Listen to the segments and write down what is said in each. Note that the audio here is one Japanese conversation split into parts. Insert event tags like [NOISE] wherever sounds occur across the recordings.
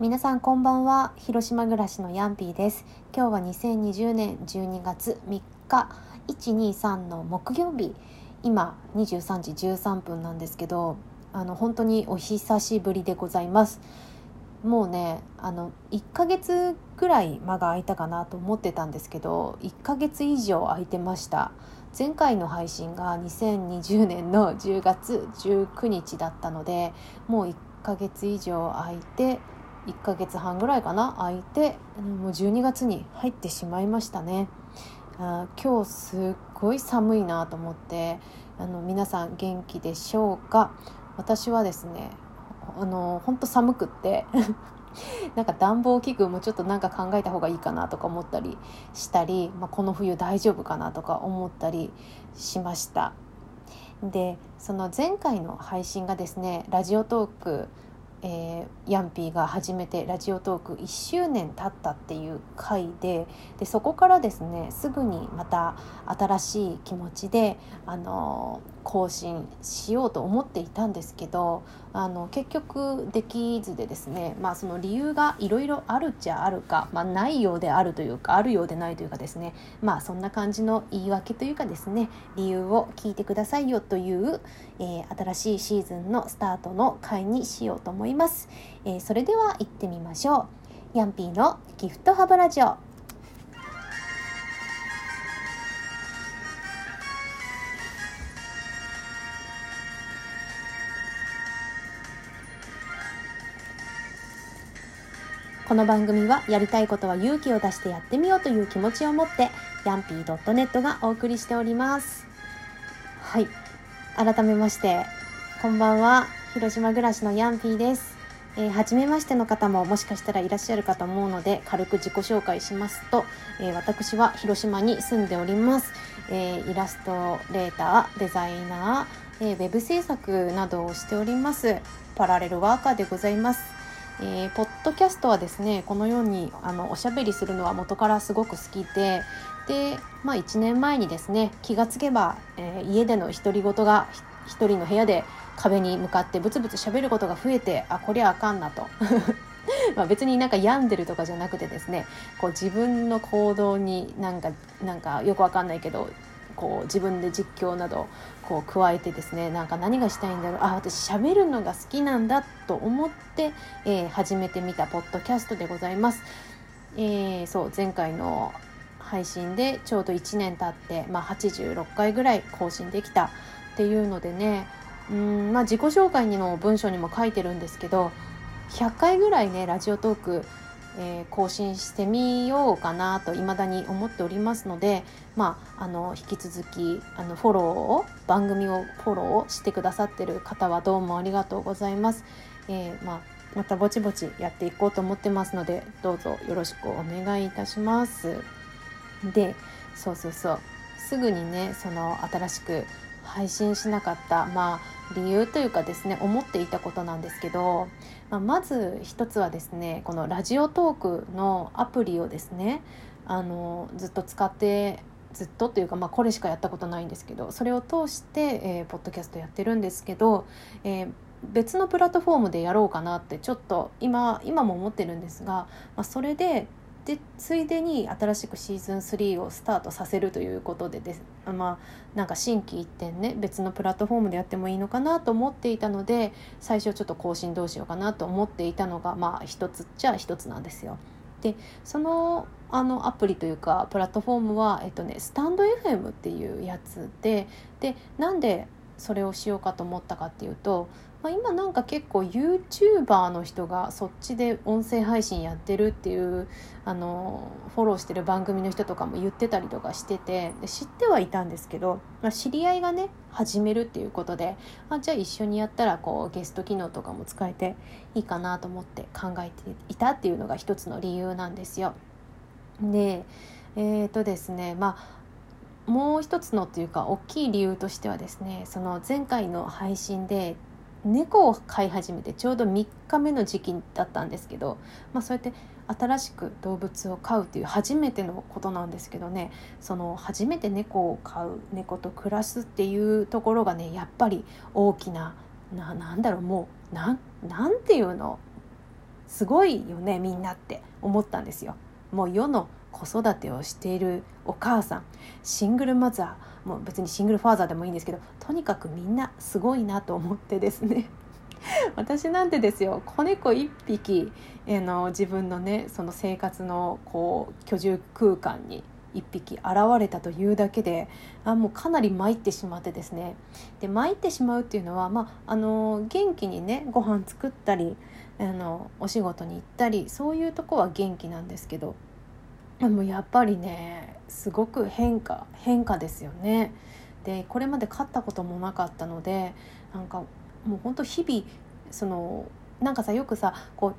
皆さんこんばんは。広島暮らしのヤンピーです。今日は2020年12月3日。123の木曜日。今23時13分なんですけどあの本当にお久しぶりでございます。もうねあの1ヶ月ぐらい間が空いたかなと思ってたんですけど1ヶ月以上空いてました。前回の配信が2020年の10月19日だったのでもう1ヶ月以上空いて1ヶ月半ぐらいかな空いてもう12月に入ってしまいましたね。あ今日すっごい寒いなと思ってあの皆さん元気でしょうか？私はですねあの本当寒くって [LAUGHS] なんか暖房器具もちょっとなんか考えた方がいいかなとか思ったりしたり、まあ、この冬大丈夫かなとか思ったりしました。でその前回の配信がですねラジオトークえー、ヤンピーが初めてラジオトーク1周年経ったっていう回ででそこからですねすぐにまた新しい気持ちで、あの更新しようと思っていたんですけどあの結局できずでですね、まあ、その理由がいろいろあるっちゃあるか、まあ、ないようであるというかあるようでないというかですねまあそんな感じの言い訳というかですね理由を聞いてくださいよという、えー、新しいシーズンのスタートの回にしようと思います。えー、それでは行ってみましょう。ヤンピーのギフトハブラジオこの番組はやりたいことは勇気を出してやってみようという気持ちを持ってヤンピー .net がお送りしております。はい。改めましてこんばんは。広島暮らしのヤンピーです。えー、初めましての方ももしかしたらいらっしゃるかと思うので軽く自己紹介しますと、えー、私は広島に住んでおります、えー、イラストレーターデザイナー、えウェブ制作などをしております。パラレルワーカーでございます。えー、ポッドキャストはですねこのようにあのおしゃべりするのは元からすごく好きでで、まあ、1年前にですね気がつけば、えー、家での独り言が1人の部屋で壁に向かってブツブツ喋ることが増えてあこりゃあかんなと。[LAUGHS] まあ別になんか病んでるとかじゃなくてですねこう自分の行動になんかなんかよくわかんないけどこう自分で実況などこう加えてですねなんか何がしたいんだろうあ私喋るのが好きなんだと思って、えー、始めてみたポッドキャストでございます。えー、そう前回の配信でちょうど1年経って、まあ、86回ぐらい更新できたっていうのでねうん、まあ、自己紹介の文章にも書いてるんですけど100回ぐらいねラジオトークえー、更新してみようかなと未だに思っておりますので、まあ、あの引き続きあのフォローを番組をフォローしてくださってる方はどうもありがとうございます。えー、まあ、またぼちぼちやっていこうと思ってますのでどうぞよろしくお願いいたします。でそうそうそうすぐにねその新しく配信しなかった、まあ、理由というかですね思っていたことなんですけど、まあ、まず一つはですねこのラジオトークのアプリをですねあのずっと使ってずっとっていうか、まあ、これしかやったことないんですけどそれを通して、えー、ポッドキャストやってるんですけど、えー、別のプラットフォームでやろうかなってちょっと今今も思ってるんですが、まあ、それででついでに新しくシーズン3をスタートさせるということでですまあなんか心機一転ね別のプラットフォームでやってもいいのかなと思っていたので最初ちょっと更新どうしようかなと思っていたのがまあ一つっちゃ一つなんですよ。でそのあのアプリというかプラットフォームは、えっとね、スタンド FM っていうやつででなんでそれをしようかと思ったかっていうとまあ、今なんか結構 YouTuber の人がそっちで音声配信やってるっていうあのフォローしてる番組の人とかも言ってたりとかしてて知ってはいたんですけど、まあ、知り合いがね始めるっていうことであじゃあ一緒にやったらこうゲスト機能とかも使えていいかなと思って考えていたっていうのが一つの理由なんですよ。でえーとですねまあもう一つのっていうか大きい理由としてはですねその前回の配信で猫を飼い始めてちょうど3日目の時期だったんですけど、まあ、そうやって新しく動物を飼うっていう初めてのことなんですけどねその初めて猫を飼う猫と暮らすっていうところがねやっぱり大きなななんだろうもうななんていうのすごいよねみんなって思ったんですよ。もう世の子育てをしているお母さん。シングルマザー。もう別にシングルファーザーでもいいんですけどとにかくみんなすごいなと思ってですね。[LAUGHS] 私なんてですよ子猫1匹、えー、の自分のねその生活のこう居住空間に1匹現れたというだけであもうかなり参ってしまってですね。で参ってしまうっていうのは、まあ、あの元気にねご飯作ったりあのお仕事に行ったりそういうとこは元気なんですけどでもやっぱりねすごく変化変化ですよね。でこれまで勝ったこともなかったのでなんかもうほんと日々そのなんかさよくさこ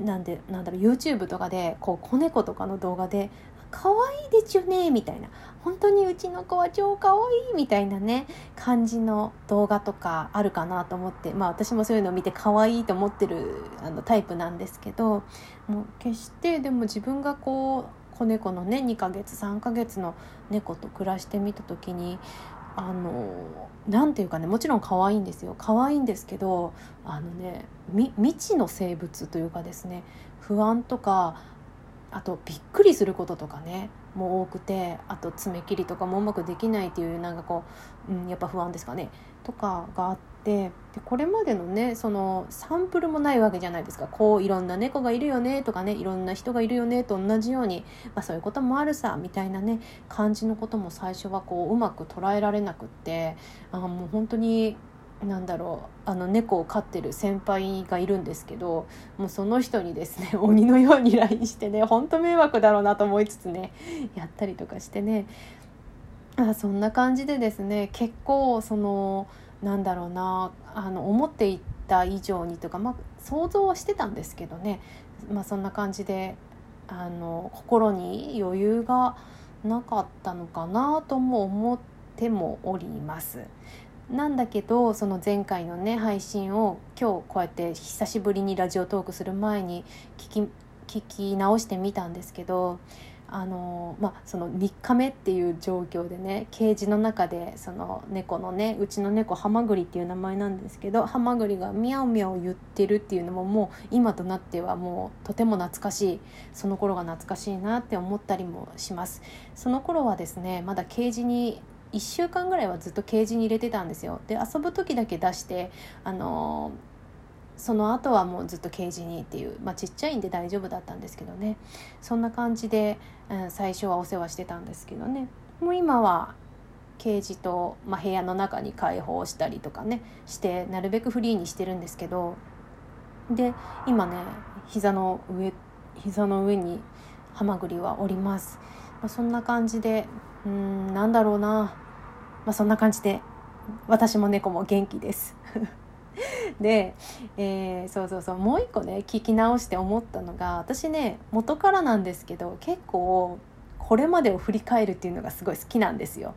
うなんでなんだろう YouTube とかでこう子猫とかの動画で可愛いですよねみたいな。本当にうちの子は超可愛いみたいなね感じの動画とかあるかなと思って。まあ私もそういうのを見て可愛いと思ってるあのタイプなんですけど。もう決してでも自分がこう子猫のね2ヶ月3ヶ月の猫と暮らしてみた時にあのなんていうかねもちろん可愛いんですよ。可愛いんですけどあのね未知の生物というかですね不安とかあとびっくりすることとかねもう多くてあと爪切りとかもうまくできないっていうなんかこう、うん、やっぱ不安ですかね。とかがあってでこれまでのねそのサンプルもないわけじゃないですか。こういろんな猫がいるよねとかねいろんな人がいるよねと同じように、まあ、そういうこともあるさみたいなね感じのことも最初はこううまく捉えられなくってあもう本当になんだろうあの猫を飼ってる先輩がいるんですけどもうその人にですね [LAUGHS] 鬼のように LINE してねほんと迷惑だろうなと思いつつねやったりとかしてねあそんな感じでですね結構そのなんだろうなあの思っていた以上にとか、まあ、想像はしてたんですけどね、まあ、そんな感じであの心に余裕がなかったのかなとも思ってもおります。なんだけどその前回のね配信を今日こうやって久しぶりにラジオトークする前に聞き聞き直してみたんですけどあのまあその3日目っていう状況でねケージの中でその猫のねうちの猫ハマグリっていう名前なんですけどハマグリがミャオミャオ言ってるっていうのももう今となってはもうとても懐かしいその頃が懐かしいなって思ったりもします。その頃はですねまだケージに1週間ぐらいはずっとケージに入れてたんですよ。で遊ぶ時だけ出してあのその後はもうずっとケージにっていう、まあ、ちっちゃいんで大丈夫だったんですけどね。そんな感じで、うん、最初はお世話してたんですけどね。もう今はケージと、まあ、部屋の中に開放したりとかねしてなるべくフリーにしてるんですけど。で今ね膝の上膝の上にハマグリはおります、まあ、そんな感じでうんなんだろうなまあ、そんな感じで私も猫も元気です [LAUGHS] で、えー、そうそうそうもう一個ね聞き直して思ったのが私ね元からなんですけど結構これまでを振り返るっていうのがすごい好きなんですよ。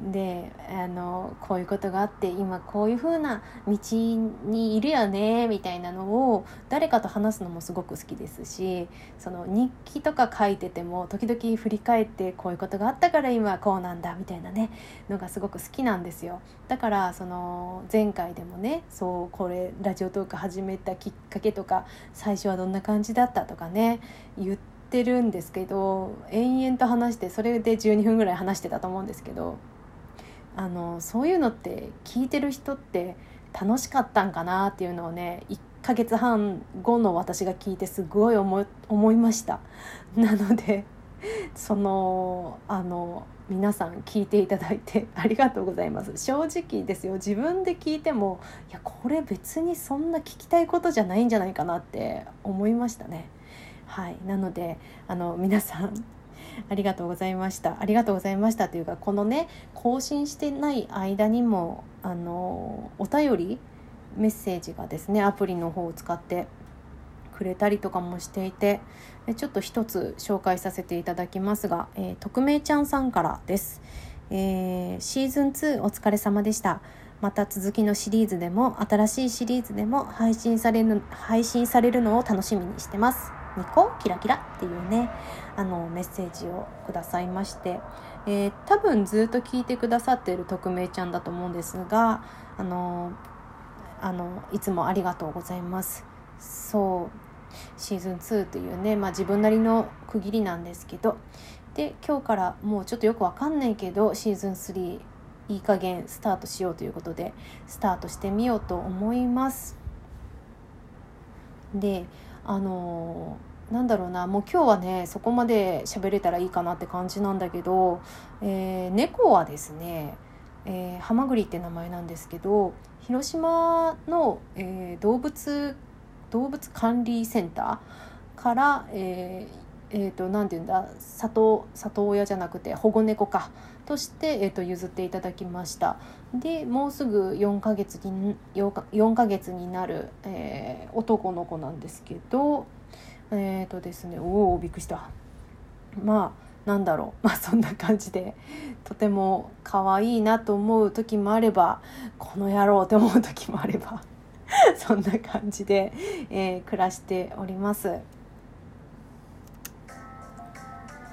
であのこういうことがあって今こういう風な道にいるよねみたいなのを誰かと話すのもすごく好きですしその日記とか書いてても時々振り返ってこういうことがあったから今こうなんだみたいなねのがすごく好きなんですよ。だからその前回でもねそうこれラジオトーク始めたきっかけとか最初はどんな感じだったとかね言ってるんですけど延々と話してそれで12分ぐらい話してたと思うんですけどあのそういうのって聞いてる人って楽しかったんかなっていうのをね1ヶ月半後の私が聞いてすごい思思いました。[LAUGHS] なのでそのあの皆さん聞いていただいて [LAUGHS] ありがとうございます。正直ですよ。自分で聞いてもいやこれ別にそんな聞きたいことじゃないんじゃないかなって思いましたね。はい。なのであの皆さんありがとうございました。ありがとうございましたというかこのね更新してない間にもあのお便りメッセージがですねアプリの方を使ってくれたりとかもしていてちょっと一つ紹介させていただきますが、えー、匿名ちゃんさんからです、えー、シーズン2お疲れ様でした。また続きのシリーズでも新しいシリーズでも配信される配信されるのを楽しみにしてます。ニコキラキラっていうねあのメッセージをくださいまして、えー、多分ずっと聞いてくださっている匿名ちゃんだと思うんですがあのあのいつもありがとうございますそうシーズン2というね、まあ、自分なりの区切りなんですけどで今日からもうちょっとよくわかんないけどシーズン3いい加減スタートしようということでスタートしてみようと思います。であの、なんだろうなもう今日はねそこまで喋れたらいいかなって感じなんだけど、えー、猫はですね、え、ハマグリって名前なんですけど広島の、えー、動物動物管理センターから、えーえーと、なて言うんだ？里里親じゃなくて保護猫か。として、えーと、譲っていただきました。でもうすぐ4ヶ月に 4, 4ヶ月になる、えー、男の子なんですけどえっ、ー、とですねおおびっくりした。まあなんだろう。[LAUGHS] まあそんな感じでとても可愛いなと思う時もあればこの野郎って思う時もあれば [LAUGHS] そんな感じで、えー、暮らしております。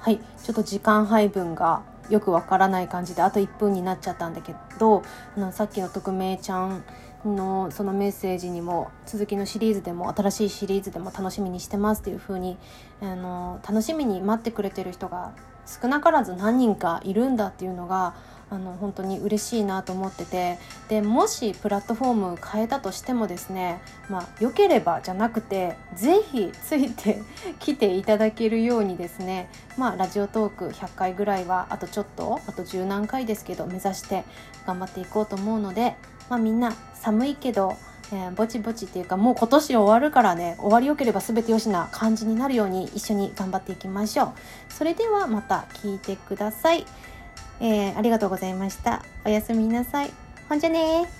はいちょっと時間配分がよくわからない感じであと1分になっちゃったんだけどあのさっきの匿名ちゃんのそのメッセージにも続きのシリーズでも新しいシリーズでも楽しみにしてますっていう風にあに楽しみに待ってくれてる人が少なからず何人かいるんだっていうのがあの本当に嬉しいなと思っててでもしプラットフォーム変えたとしてもですねまあ良ければじゃなくて是非ついてきていただけるようにですねまあラジオトーク100回ぐらいはあとちょっとあと十何回ですけど目指して頑張っていこうと思うので、まあ、みんな寒いけどえー、ぼちぼちっていうかもう今年終わるからね終わりよければ全てよしな感じになるように一緒に頑張っていきましょうそれではまた聞いてください。えー、ありがとうございました。おやすみなさい。ほんじゃね